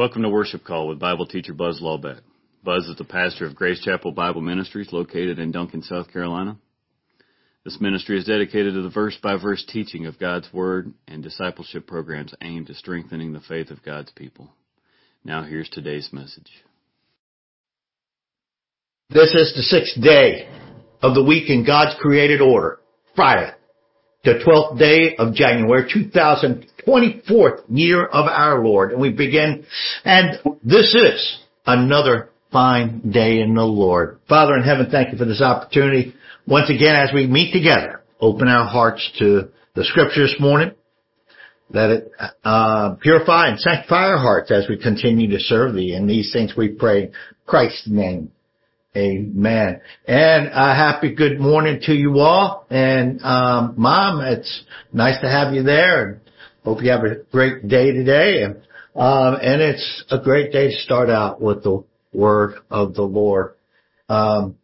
Welcome to Worship Call with Bible teacher Buzz Lawbeck. Buzz is the pastor of Grace Chapel Bible Ministries located in Duncan, South Carolina. This ministry is dedicated to the verse by verse teaching of God's Word and discipleship programs aimed at strengthening the faith of God's people. Now here's today's message. This is the sixth day of the week in God's created order. Friday, the 12th day of January 2024 year of our Lord. And we begin, and this is another fine day in the Lord. Father in heaven, thank you for this opportunity. Once again, as we meet together, open our hearts to the scripture this morning. Let it uh, purify and sanctify our hearts as we continue to serve thee. In these things we pray Christ's name. Amen. And a happy good morning to you all. And um, mom, it's nice to have you there. And hope you have a great day today. And um, and it's a great day to start out with the word of the Lord. Um,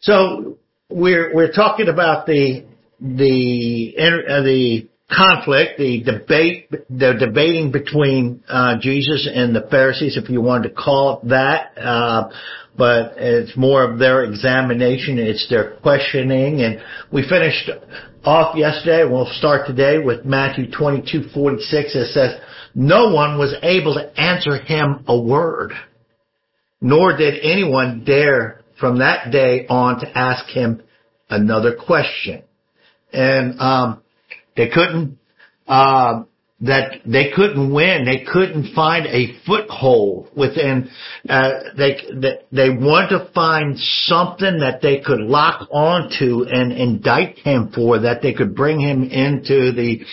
so we're we're talking about the the uh, the conflict, the debate, the debating between uh, Jesus and the Pharisees, if you wanted to call it that. Uh, but it's more of their examination. It's their questioning, and we finished off yesterday. We'll start today with Matthew 22:46. It says, "No one was able to answer him a word." nor did anyone dare from that day on to ask him another question. And um, they couldn't uh, that they couldn't win. They couldn't find a foothold within. Uh, they, they wanted to find something that they could lock onto and indict him for. That they could bring him into the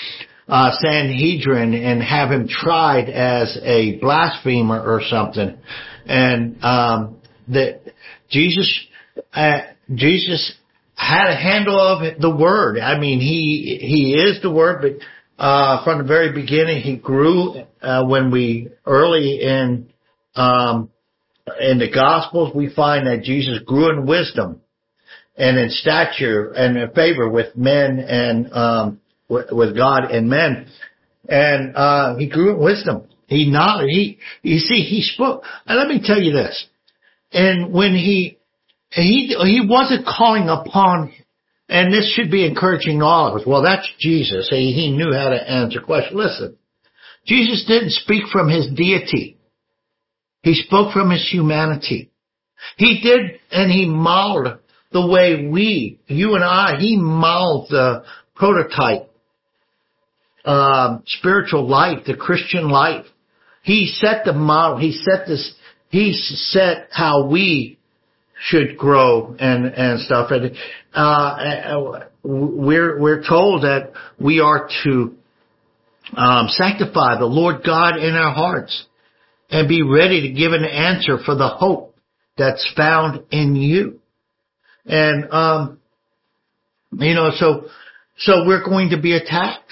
uh, Sanhedrin and have him tried as a blasphemer or something and um, that Jesus uh, Jesus had a handle of the word. I mean, he he is the word, but uh, from the very beginning, he grew. Uh, when we early in um, in the Gospels, we find that Jesus grew in wisdom and in stature and in favor with men and um, with, with God and men, and uh, he grew in wisdom. He not, he, you see, he spoke. And let me tell you this. And when he, he, he wasn't calling upon, and this should be encouraging all of us. Well, that's Jesus. He, he knew how to answer questions. Listen, Jesus didn't speak from his deity. He spoke from his humanity. He did, and he modeled the way we, you and I, he modeled the prototype, uh, spiritual life, the Christian life. He set the model. He set this. He set how we should grow and and stuff. And uh, we're we're told that we are to um, sanctify the Lord God in our hearts and be ready to give an answer for the hope that's found in you. And um, you know, so so we're going to be attacked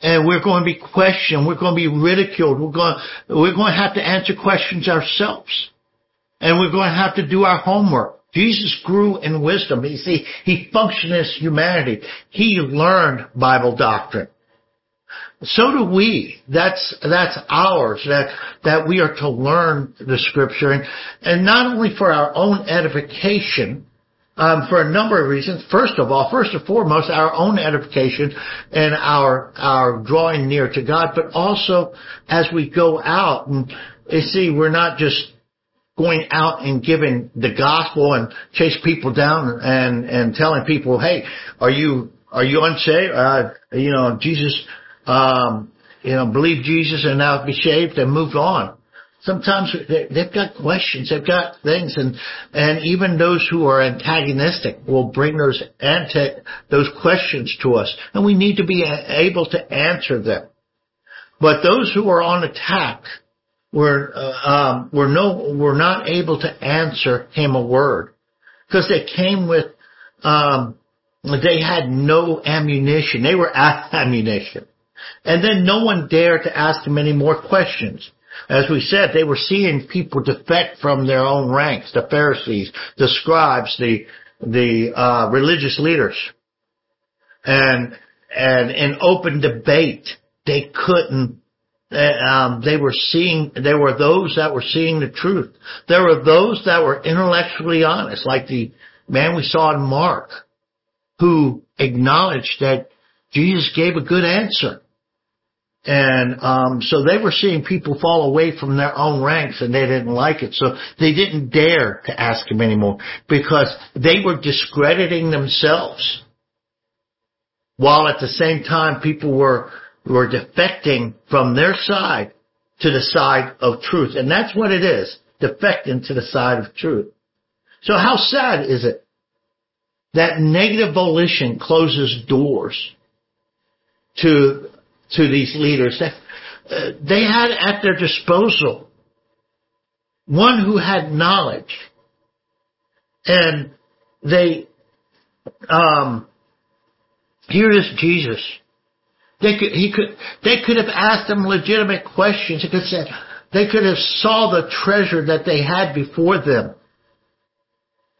and we're going to be questioned. We're going to be ridiculed. We're going, we're going to have to answer questions ourselves. And we're going to have to do our homework. Jesus grew in wisdom. You see, he functioned as humanity. He learned Bible doctrine. So do we. That's, that's ours, that, that we are to learn the scripture and, and not only for our own edification, um, for a number of reasons. First of all, first and foremost, our own edification and our our drawing near to God, but also as we go out and you see, we're not just going out and giving the gospel and chase people down and and telling people, hey, are you are you unsaved? Uh, you know, Jesus, um, you know, believe Jesus and now be saved and move on sometimes they've got questions, they've got things, and and even those who are antagonistic will bring those anti those questions to us, and we need to be able to answer them. But those who are on attack, we're uh, um, we're no we're not able to answer him a word because they came with um, they had no ammunition. They were at ammunition. And then no one dared to ask him any more questions. As we said, they were seeing people defect from their own ranks, the Pharisees, the scribes, the, the, uh, religious leaders. And, and in open debate, they couldn't um, they were seeing, there were those that were seeing the truth. There were those that were intellectually honest, like the man we saw in Mark, who acknowledged that Jesus gave a good answer. And um, so they were seeing people fall away from their own ranks and they didn't like it. So they didn't dare to ask him anymore because they were discrediting themselves. While at the same time people were, were defecting from their side to the side of truth. And that's what it is. Defecting to the side of truth. So how sad is it that negative volition closes doors to to these leaders. Uh, they had at their disposal one who had knowledge, and they um, here is Jesus. They could he could they could have asked them legitimate questions. They could say they could have saw the treasure that they had before them.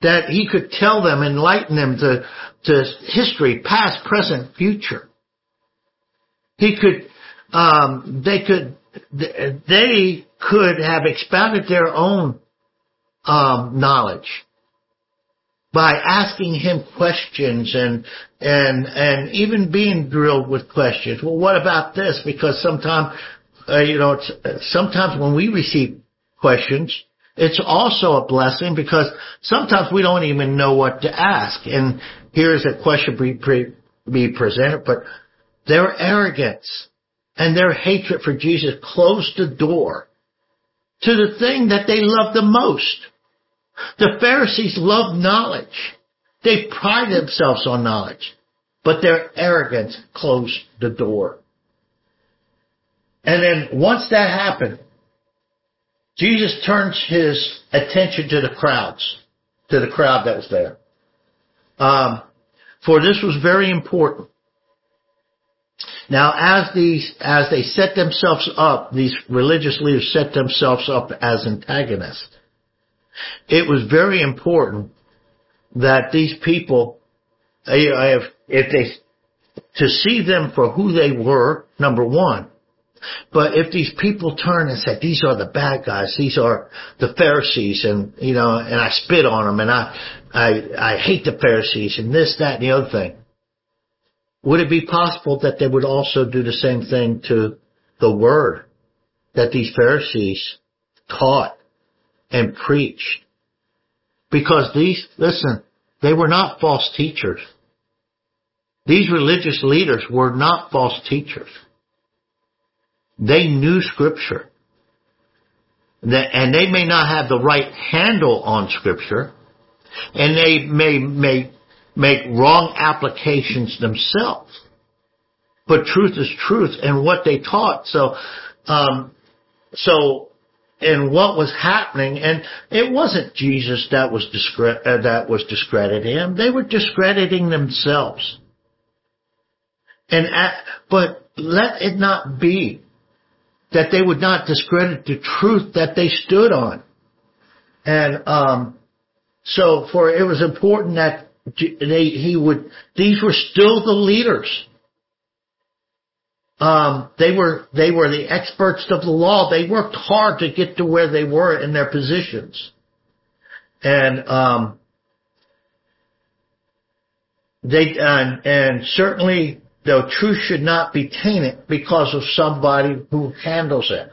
That he could tell them, enlighten them to, to history, past, present, future. He could, um, they could, they could have expounded their own um, knowledge by asking him questions and and and even being drilled with questions. Well, what about this? Because sometimes, uh, you know, sometimes when we receive questions, it's also a blessing because sometimes we don't even know what to ask. And here's a question be, be presented, but their arrogance and their hatred for Jesus closed the door to the thing that they loved the most. The Pharisees loved knowledge. They pride themselves on knowledge, but their arrogance closed the door. And then once that happened, Jesus turns his attention to the crowds, to the crowd that was there. Um, for this was very important. Now, as these, as they set themselves up, these religious leaders set themselves up as antagonists. It was very important that these people, if they, to see them for who they were, number one, but if these people turn and say, these are the bad guys, these are the Pharisees, and, you know, and I spit on them, and I, I, I hate the Pharisees, and this, that, and the other thing, would it be possible that they would also do the same thing to the word that these Pharisees taught and preached? Because these, listen, they were not false teachers. These religious leaders were not false teachers. They knew scripture. And they may not have the right handle on scripture, and they may, may make wrong applications themselves. But truth is truth and what they taught. So, um, so, and what was happening, and it wasn't Jesus that was discre- uh, that was discrediting him. They were discrediting themselves. And at, but let it not be that they would not discredit the truth that they stood on. And um, so, for it was important that they, he would, these were still the leaders. Um, they were, they were the experts of the law. They worked hard to get to where they were in their positions. And, um, they, and, and certainly the truth should not be tainted because of somebody who handles it.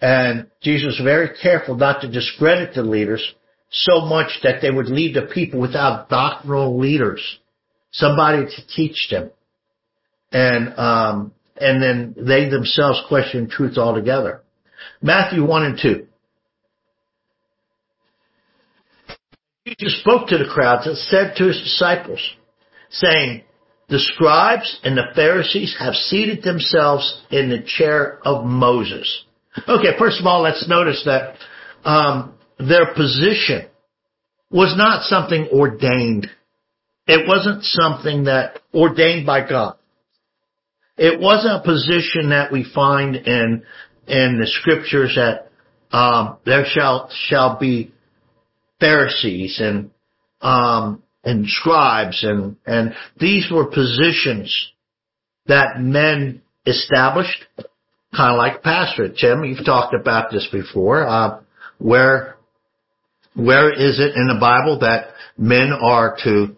And Jesus was very careful not to discredit the leaders so much that they would leave the people without doctrinal leaders, somebody to teach them. And, um, and then they themselves question truth altogether. Matthew 1 and 2. Jesus spoke to the crowds and said to his disciples, saying, the scribes and the Pharisees have seated themselves in the chair of Moses. Okay, first of all, let's notice that um, their position was not something ordained. It wasn't something that ordained by God. It wasn't a position that we find in in the scriptures that um, there shall shall be Pharisees and um, and scribes and and these were positions that men established kind of like pastor. Tim, you've talked about this before. Uh, where, where is it in the Bible that men are to,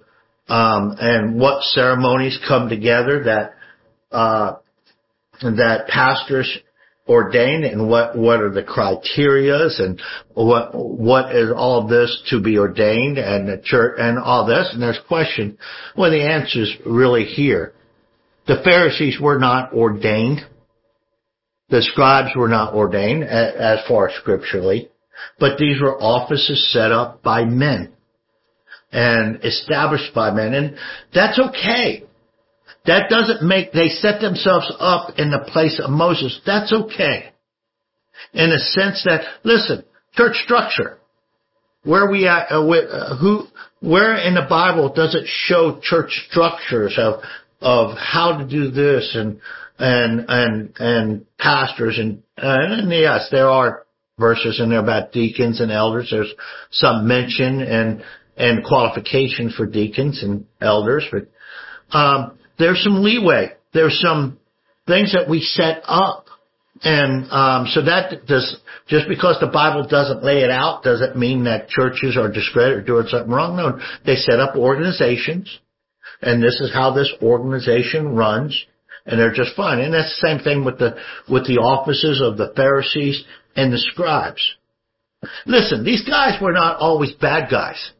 um, and what ceremonies come together that, uh, that pastors ordained and what, what are the criterias and what, what is all this to be ordained and the church and all this. And there's question. Well, the answer is really here. The Pharisees were not ordained. The scribes were not ordained as far as scripturally, but these were offices set up by men and established by men. And that's okay. That doesn't make, they set themselves up in the place of Moses. That's okay. In a sense that, listen, church structure. Where we at, uh, uh, who, where in the Bible does it show church structures of, of how to do this and, and, and, and pastors and, and yes, there are verses in there about deacons and elders. There's some mention and, and qualifications for deacons and elders, but, um, there's some leeway. There's some things that we set up. And um, so that does just because the Bible doesn't lay it out doesn't mean that churches are discredited or doing something wrong. No, they set up organizations, and this is how this organization runs, and they're just fine. And that's the same thing with the with the offices of the Pharisees and the scribes. Listen, these guys were not always bad guys.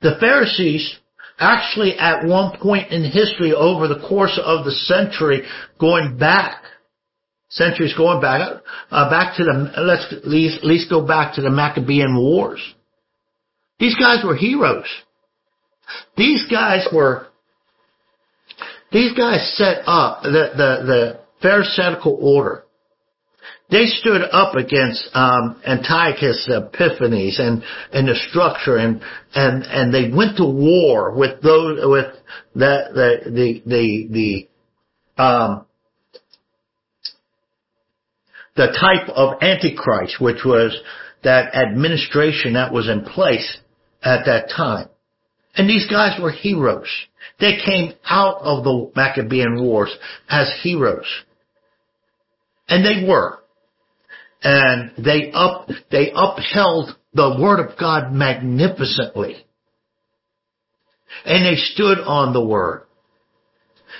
The Pharisees actually at one point in history over the course of the century going back centuries going back uh, back to the let's at least, at least go back to the Maccabean wars. These guys were heroes. These guys were these guys set up the the the pharisaical order they stood up against um, Antiochus Epiphanes and and the structure and and and they went to war with those with the the the the, the um, the type of antichrist, which was that administration that was in place at that time. And these guys were heroes. They came out of the Maccabean Wars as heroes. And they were and they up, they upheld the word of God magnificently. And they stood on the word.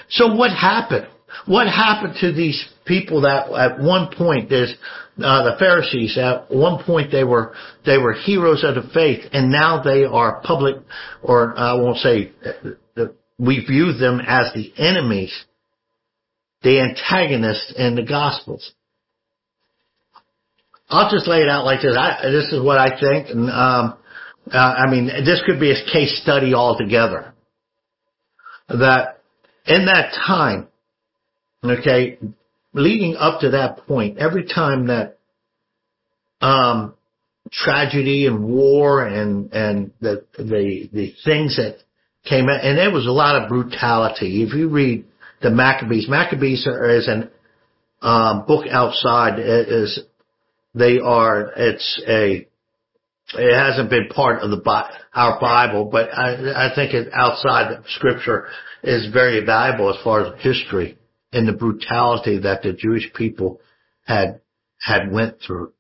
So what happened? What happened to these people that at one point there's uh, the Pharisees at one point they were they were heroes of the faith and now they are public or I won't say uh, we view them as the enemies, the antagonists in the gospels. I'll just lay it out like this. I, this is what I think, and um, uh, I mean, this could be a case study altogether. That in that time, okay, leading up to that point, every time that um, tragedy and war and and the the the things that came out, and there was a lot of brutality. If you read the Maccabees, Maccabees is an um, book outside is they are, it's a, it hasn't been part of the our Bible, but I, I think it outside Scripture is very valuable as far as history and the brutality that the Jewish people had had went through.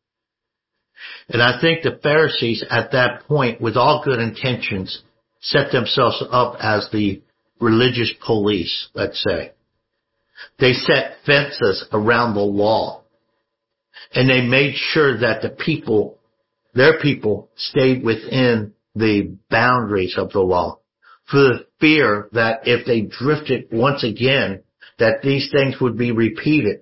And I think the Pharisees at that point, with all good intentions, set themselves up as the religious police, let's say. They set fences around the law and they made sure that the people, their people stayed within the boundaries of the law for the fear that if they drifted once again, that these things would be repeated,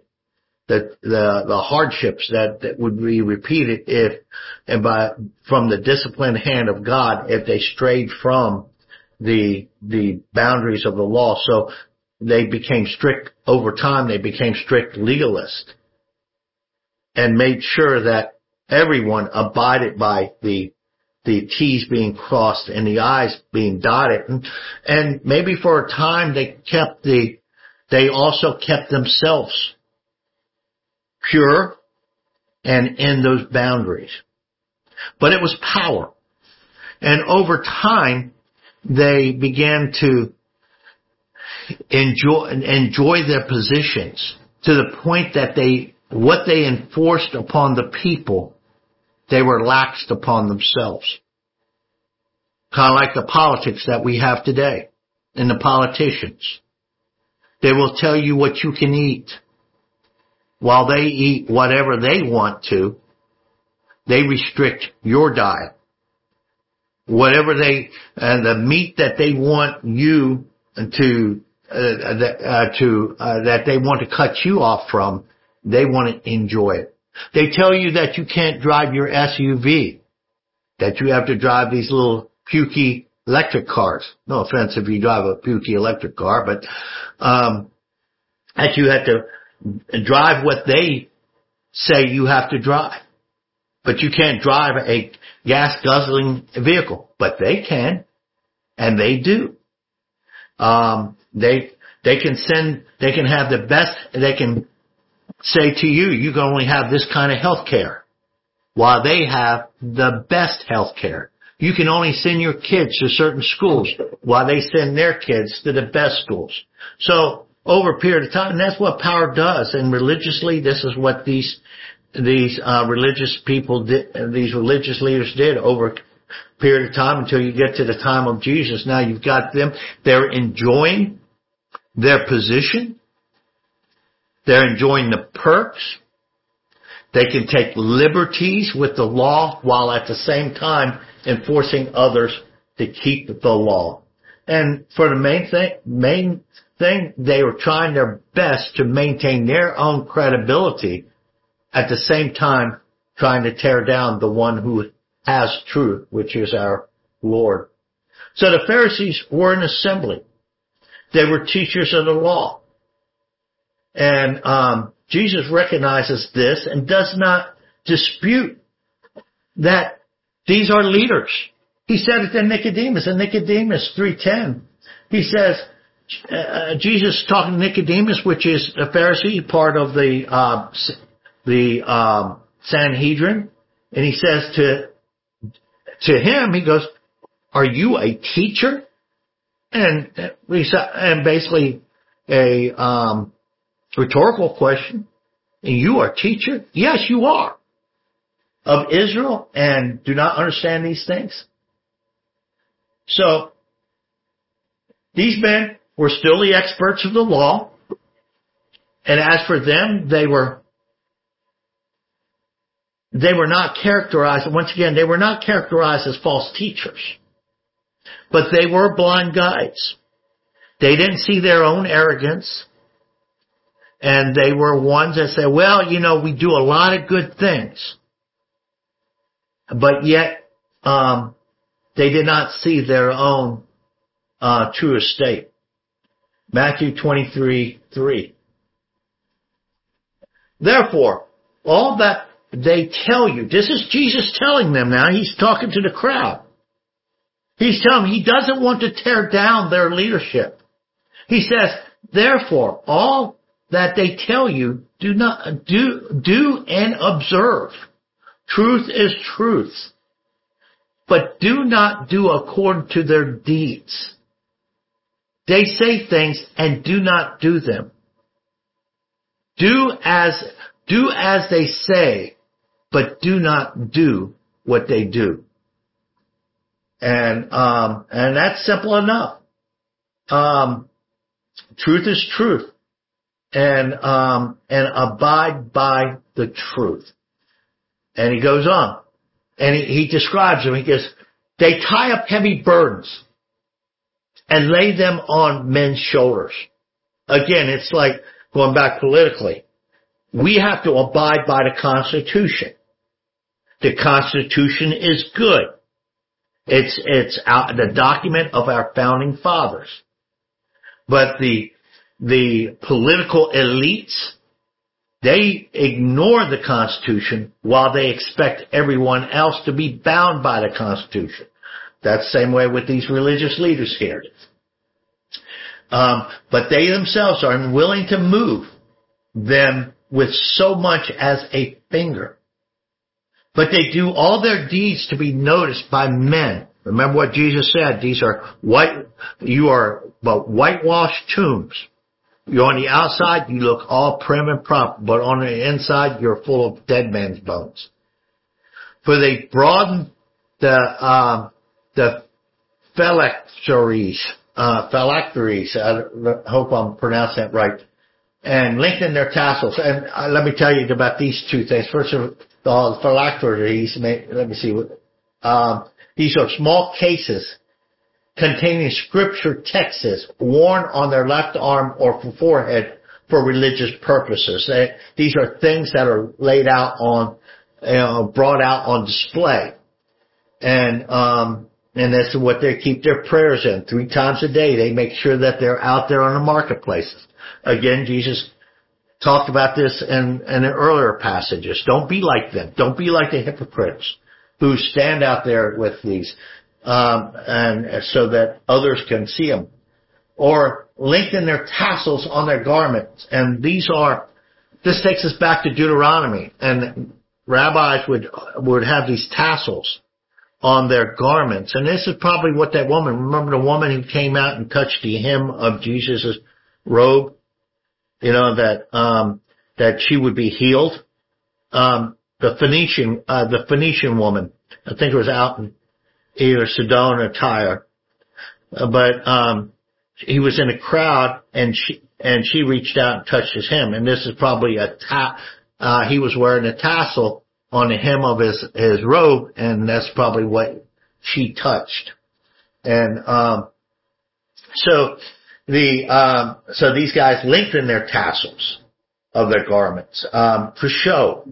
that the, the hardships that, that would be repeated if, and by, from the disciplined hand of God, if they strayed from the, the boundaries of the law. So they became strict over time, they became strict legalists and made sure that everyone abided by the the T's being crossed and the I's being dotted. And, and maybe for a time they kept the, they also kept themselves pure and in those boundaries. But it was power. And over time, they began to enjoy, enjoy their positions to the point that they, what they enforced upon the people, they were laxed upon themselves. Kind of like the politics that we have today and the politicians. They will tell you what you can eat while they eat whatever they want to. They restrict your diet. Whatever they, and the meat that they want you to, uh, uh, to, uh, that they want to cut you off from, they want to enjoy it. They tell you that you can't drive your SUV, that you have to drive these little pukey electric cars. No offense if you drive a pukey electric car, but, um, that you have to drive what they say you have to drive. But you can't drive a gas guzzling vehicle, but they can, and they do. Um, they, they can send, they can have the best, they can say to you, you can only have this kind of health care, while they have the best health care. You can only send your kids to certain schools, while they send their kids to the best schools. So, over a period of time, and that's what power does, and religiously, this is what these, these, uh, religious people did, these religious leaders did over a period of time until you get to the time of Jesus. Now you've got them, they're enjoying their position. They're enjoying the perks. They can take liberties with the law while at the same time enforcing others to keep the law. And for the main thing, main thing, they were trying their best to maintain their own credibility at the same time trying to tear down the one who has truth, which is our Lord. So the Pharisees were an assembly. They were teachers of the law. And um, Jesus recognizes this and does not dispute that these are leaders. He said it to Nicodemus in Nicodemus 3.10. He says, uh, Jesus talking to Nicodemus, which is a Pharisee, part of the, uh, the, um, Sanhedrin. And he says to to him, he goes, are you a teacher? And said, and basically a, um, rhetorical question. And you are teacher? Yes, you are. Of Israel and do not understand these things. So, these men were still the experts of the law. And as for them, they were they were not characterized, once again, they were not characterized as false teachers, but they were blind guides. They didn't see their own arrogance, and they were ones that said, well, you know, we do a lot of good things, but yet, um, they did not see their own, uh, true estate. Matthew 23, 3. Therefore, all that they tell you, this is Jesus telling them now, he's talking to the crowd. He's telling them he doesn't want to tear down their leadership. He says, therefore, all that they tell you, do not, do, do and observe. Truth is truth. But do not do according to their deeds. They say things and do not do them. Do as, do as they say but do not do what they do. And, um, and that's simple enough. Um, truth is truth. And, um, and abide by the truth. And he goes on. And he, he describes them. He goes, they tie up heavy burdens and lay them on men's shoulders. Again, it's like going back politically. We have to abide by the Constitution. The Constitution is good. It's, it's the document of our founding fathers. But the, the political elites, they ignore the Constitution while they expect everyone else to be bound by the Constitution. That's the same way with these religious leaders here. Um, but they themselves are unwilling to move them with so much as a finger. But they do all their deeds to be noticed by men. Remember what Jesus said. These are white, you are but whitewashed tombs. You're on the outside, you look all prim and proper, but on the inside, you're full of dead man's bones. For they broadened the, um, the phylacteries, uh, phylacteries, I hope I'm pronouncing that right, and lengthened their tassels. And uh, let me tell you about these two things. First of all, phylacteries, let me see what, um, these are small cases containing scripture texts worn on their left arm or forehead for religious purposes. They, these are things that are laid out on, know, brought out on display. And, um, and that's what they keep their prayers in. Three times a day, they make sure that they're out there on the marketplaces. Again, Jesus talked about this in, in earlier passages. Don't be like them. Don't be like the hypocrites who stand out there with these um, and so that others can see them. Or lengthen their tassels on their garments. And these are, this takes us back to Deuteronomy. And rabbis would, would have these tassels on their garments. And this is probably what that woman, remember the woman who came out and touched the hem of Jesus' robe? You know, that, um, that she would be healed. Um, the Phoenician, uh, the Phoenician woman, I think it was out in either Sidon or Tyre. Uh, but um, he was in a crowd, and she and she reached out and touched his hem. And this is probably a ta- uh, he was wearing a tassel on the hem of his his robe, and that's probably what she touched. And um, so the um, so these guys lengthen their tassels of their garments um, for show.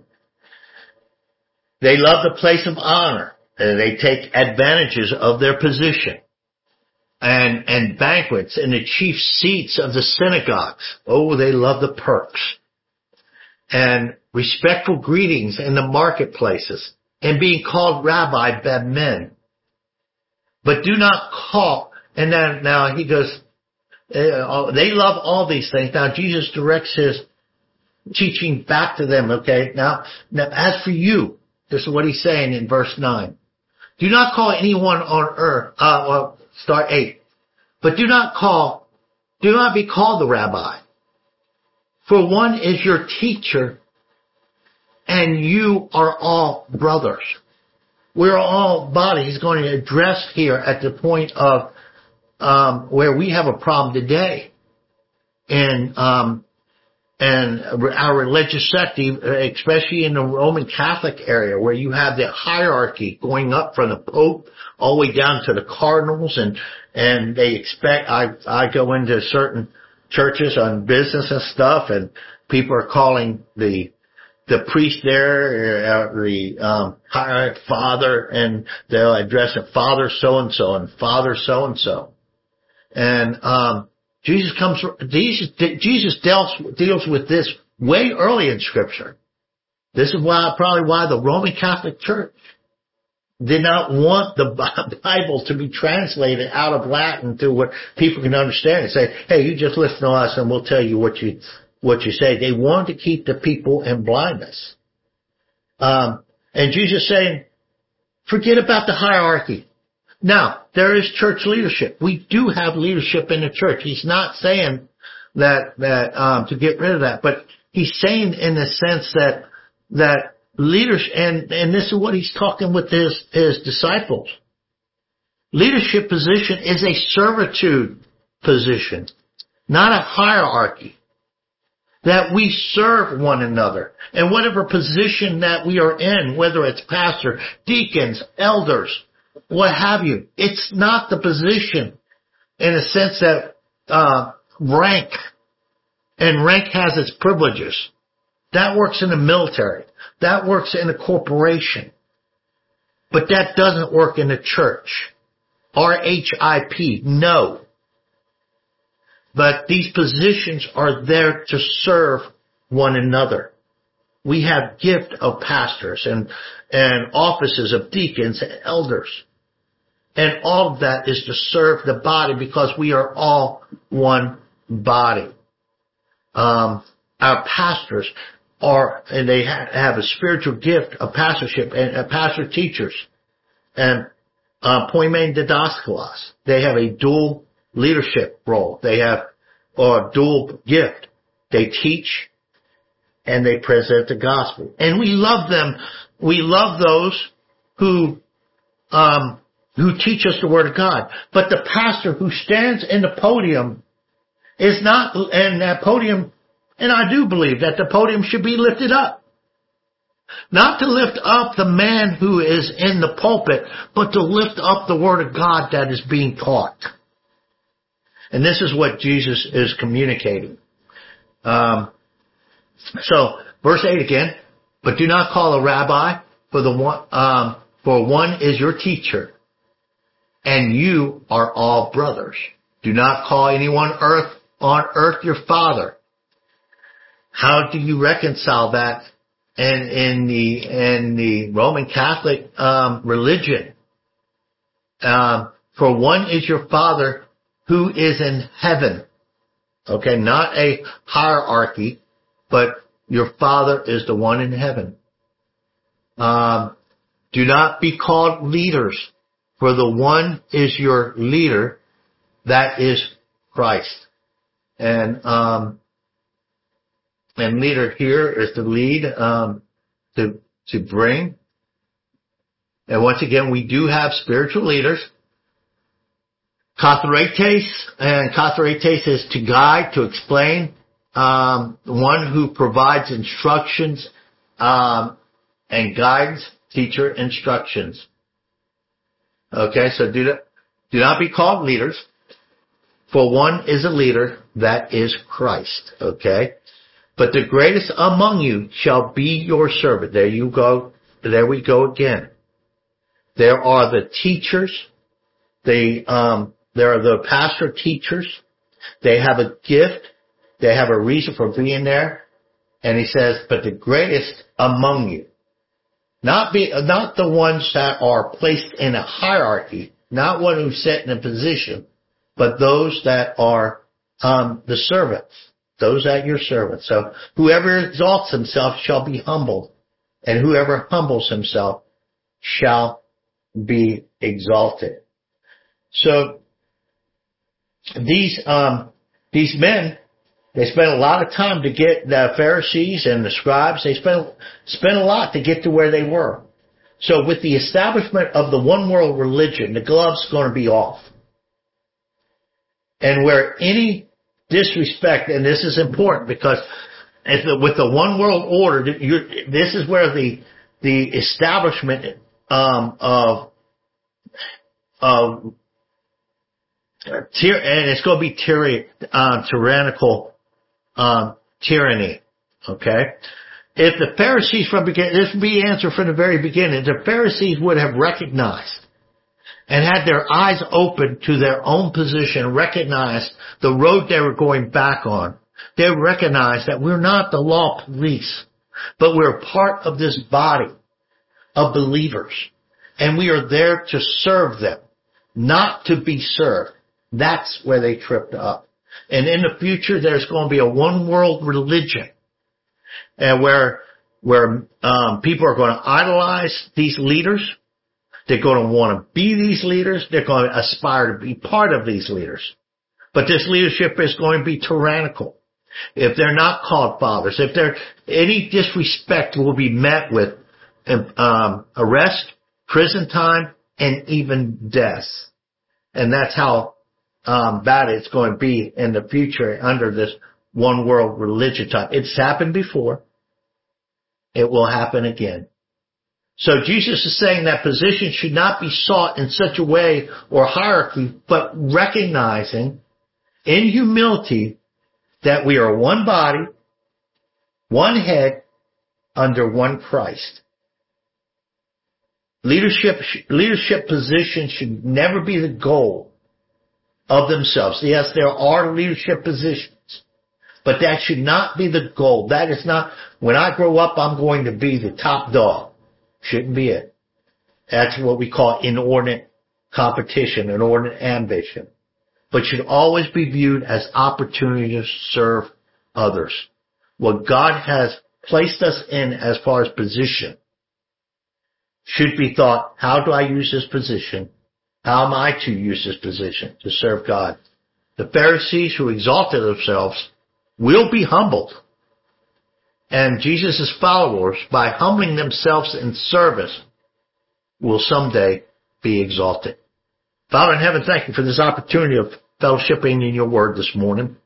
They love the place of honor. Uh, they take advantages of their position and, and banquets in the chief seats of the synagogues. Oh, they love the perks and respectful greetings in the marketplaces and being called rabbi by men. But do not call, and then now he goes, uh, they love all these things. Now Jesus directs his teaching back to them, okay? Now, now as for you, this is what he's saying in verse 9. Do not call anyone on earth, uh, well, start eight. But do not call, do not be called the rabbi. For one is your teacher and you are all brothers. We're all body. He's going to address here at the point of um, where we have a problem today. And um, and our religious sect, especially in the Roman Catholic area, where you have the hierarchy going up from the Pope all the way down to the cardinals, and and they expect. I I go into certain churches on business and stuff, and people are calling the the priest there, uh, the um, father, and they'll address it, Father so and so and Father so and so, and um, Jesus comes, Jesus, Jesus deals, deals with this way early in scripture. This is why, probably why the Roman Catholic Church did not want the Bible to be translated out of Latin to what people can understand and say, hey, you just listen to us and we'll tell you what you, what you say. They wanted to keep the people in blindness. Um, and Jesus saying, forget about the hierarchy. Now, there is church leadership. We do have leadership in the church. He's not saying that, that, um, to get rid of that, but he's saying in the sense that, that leadership, and, and this is what he's talking with his, his disciples. Leadership position is a servitude position, not a hierarchy. That we serve one another. And whatever position that we are in, whether it's pastor, deacons, elders, what have you. It's not the position in a sense that uh, rank and rank has its privileges. That works in the military. That works in a corporation. But that doesn't work in the church. R-H-I-P, no. But these positions are there to serve one another. We have gift of pastors and, and offices of deacons and elders. And all of that is to serve the body because we are all one body. Um, our pastors are, and they have a spiritual gift of pastorship and uh, pastor teachers and uh, poimen didaskalos. They have a dual leadership role. They have or dual gift. They teach and they present the gospel. And we love them. We love those who, um, who teach us the word of God. But the pastor who stands in the podium is not, and that podium, and I do believe that the podium should be lifted up. Not to lift up the man who is in the pulpit, but to lift up the word of God that is being taught. And this is what Jesus is communicating. Um, so, verse 8 again, but do not call a rabbi, for the one, um, for one is your teacher, and you are all brothers. Do not call anyone earth on earth your father. How do you reconcile that in, in the in the Roman Catholic um, religion? Um, for one is your father who is in heaven. Okay, not a hierarchy, but your father is the one in heaven. Um, do not be called leaders, for the one is your leader, that is Christ. And um, and leader here is to lead, um, to to bring. And once again, we do have spiritual leaders. Katharetes, and katharetes is to guide, to explain, um, one who provides instructions um, and guides teacher instructions. Okay, so do not, do not be called leaders, for one is a leader, that is Christ. Okay, but the greatest among you shall be your servant. There you go. There we go again. There are the teachers. They um, there are the pastor teachers. They have a gift they have a reason for being there. And he says, but the greatest among you, not be, not the ones that are placed in a hierarchy, not one who's set in a position, but those that are, um, the servants, those that your servants. So whoever exalts himself shall be humbled and whoever humbles himself shall be exalted. So these, um, these men they spent a lot of time to get the Pharisees and the scribes. They spent, spent a lot to get to where they were. So with the establishment of the one world religion, the glove's going to be off. And where any disrespect, and this is important because the, with the one world order, this is where the the establishment um, of of and it's going to be uh, tyrannical um, tyranny. Okay? If the Pharisees from beginning, this would be the answer from the very beginning, the Pharisees would have recognized and had their eyes open to their own position, recognized the road they were going back on. They recognized that we're not the law police, but we're part of this body of believers. And we are there to serve them, not to be served. That's where they tripped up. And in the future, there's going to be a one world religion and where, where, um, people are going to idolize these leaders. They're going to want to be these leaders. They're going to aspire to be part of these leaders. But this leadership is going to be tyrannical. If they're not called fathers, if there any disrespect will be met with um, arrest, prison time, and even death. And that's how um, bad it's going to be in the future under this one world religion type. It's happened before. It will happen again. So Jesus is saying that position should not be sought in such a way or hierarchy, but recognizing in humility that we are one body, one head, under one Christ. Leadership, leadership position should never be the goal of themselves. Yes, there are leadership positions, but that should not be the goal. That is not, when I grow up, I'm going to be the top dog. Shouldn't be it. That's what we call inordinate competition, inordinate ambition. But should always be viewed as opportunity to serve others. What God has placed us in as far as position should be thought, how do I use this position how am I to use this position to serve God The Pharisees who exalted themselves will be humbled. And Jesus' followers, by humbling themselves in service, will someday be exalted. Father in heaven, thank you for this opportunity of fellowshipping in your word this morning.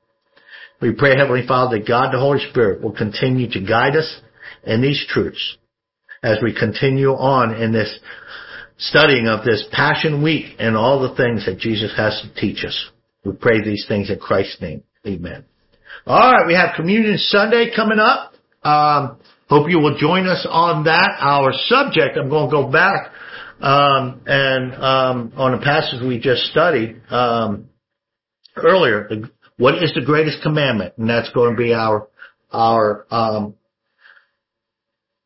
We pray, Heavenly Father, that God the Holy Spirit will continue to guide us in these truths as we continue on in this studying of this Passion Week and all the things that Jesus has to teach us. We pray these things in Christ's name. Amen. All right, we have Communion Sunday coming up. Um, hope you will join us on that. Our subject, I'm going to go back um, and um, on a passage we just studied um, earlier. What is the greatest commandment? And that's going to be our our um,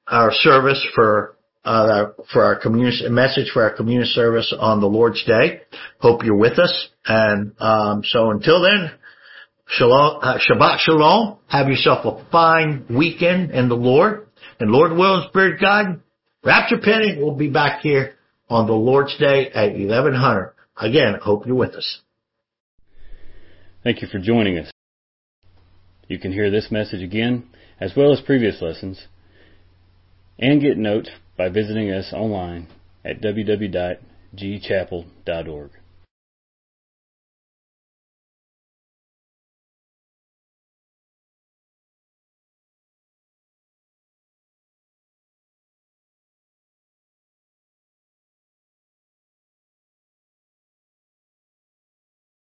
our service for uh, for our community message for our community service on the Lord's Day. Hope you're with us. And um, so until then, shalom, uh, Shabbat shalom. Have yourself a fine weekend in the Lord. And Lord will and Spirit God, Rapture Penny, we'll be back here on the Lord's Day at 1100. Again, hope you're with us. Thank you for joining us. You can hear this message again, as well as previous lessons, and get notes by visiting us online at www.gchapel.org.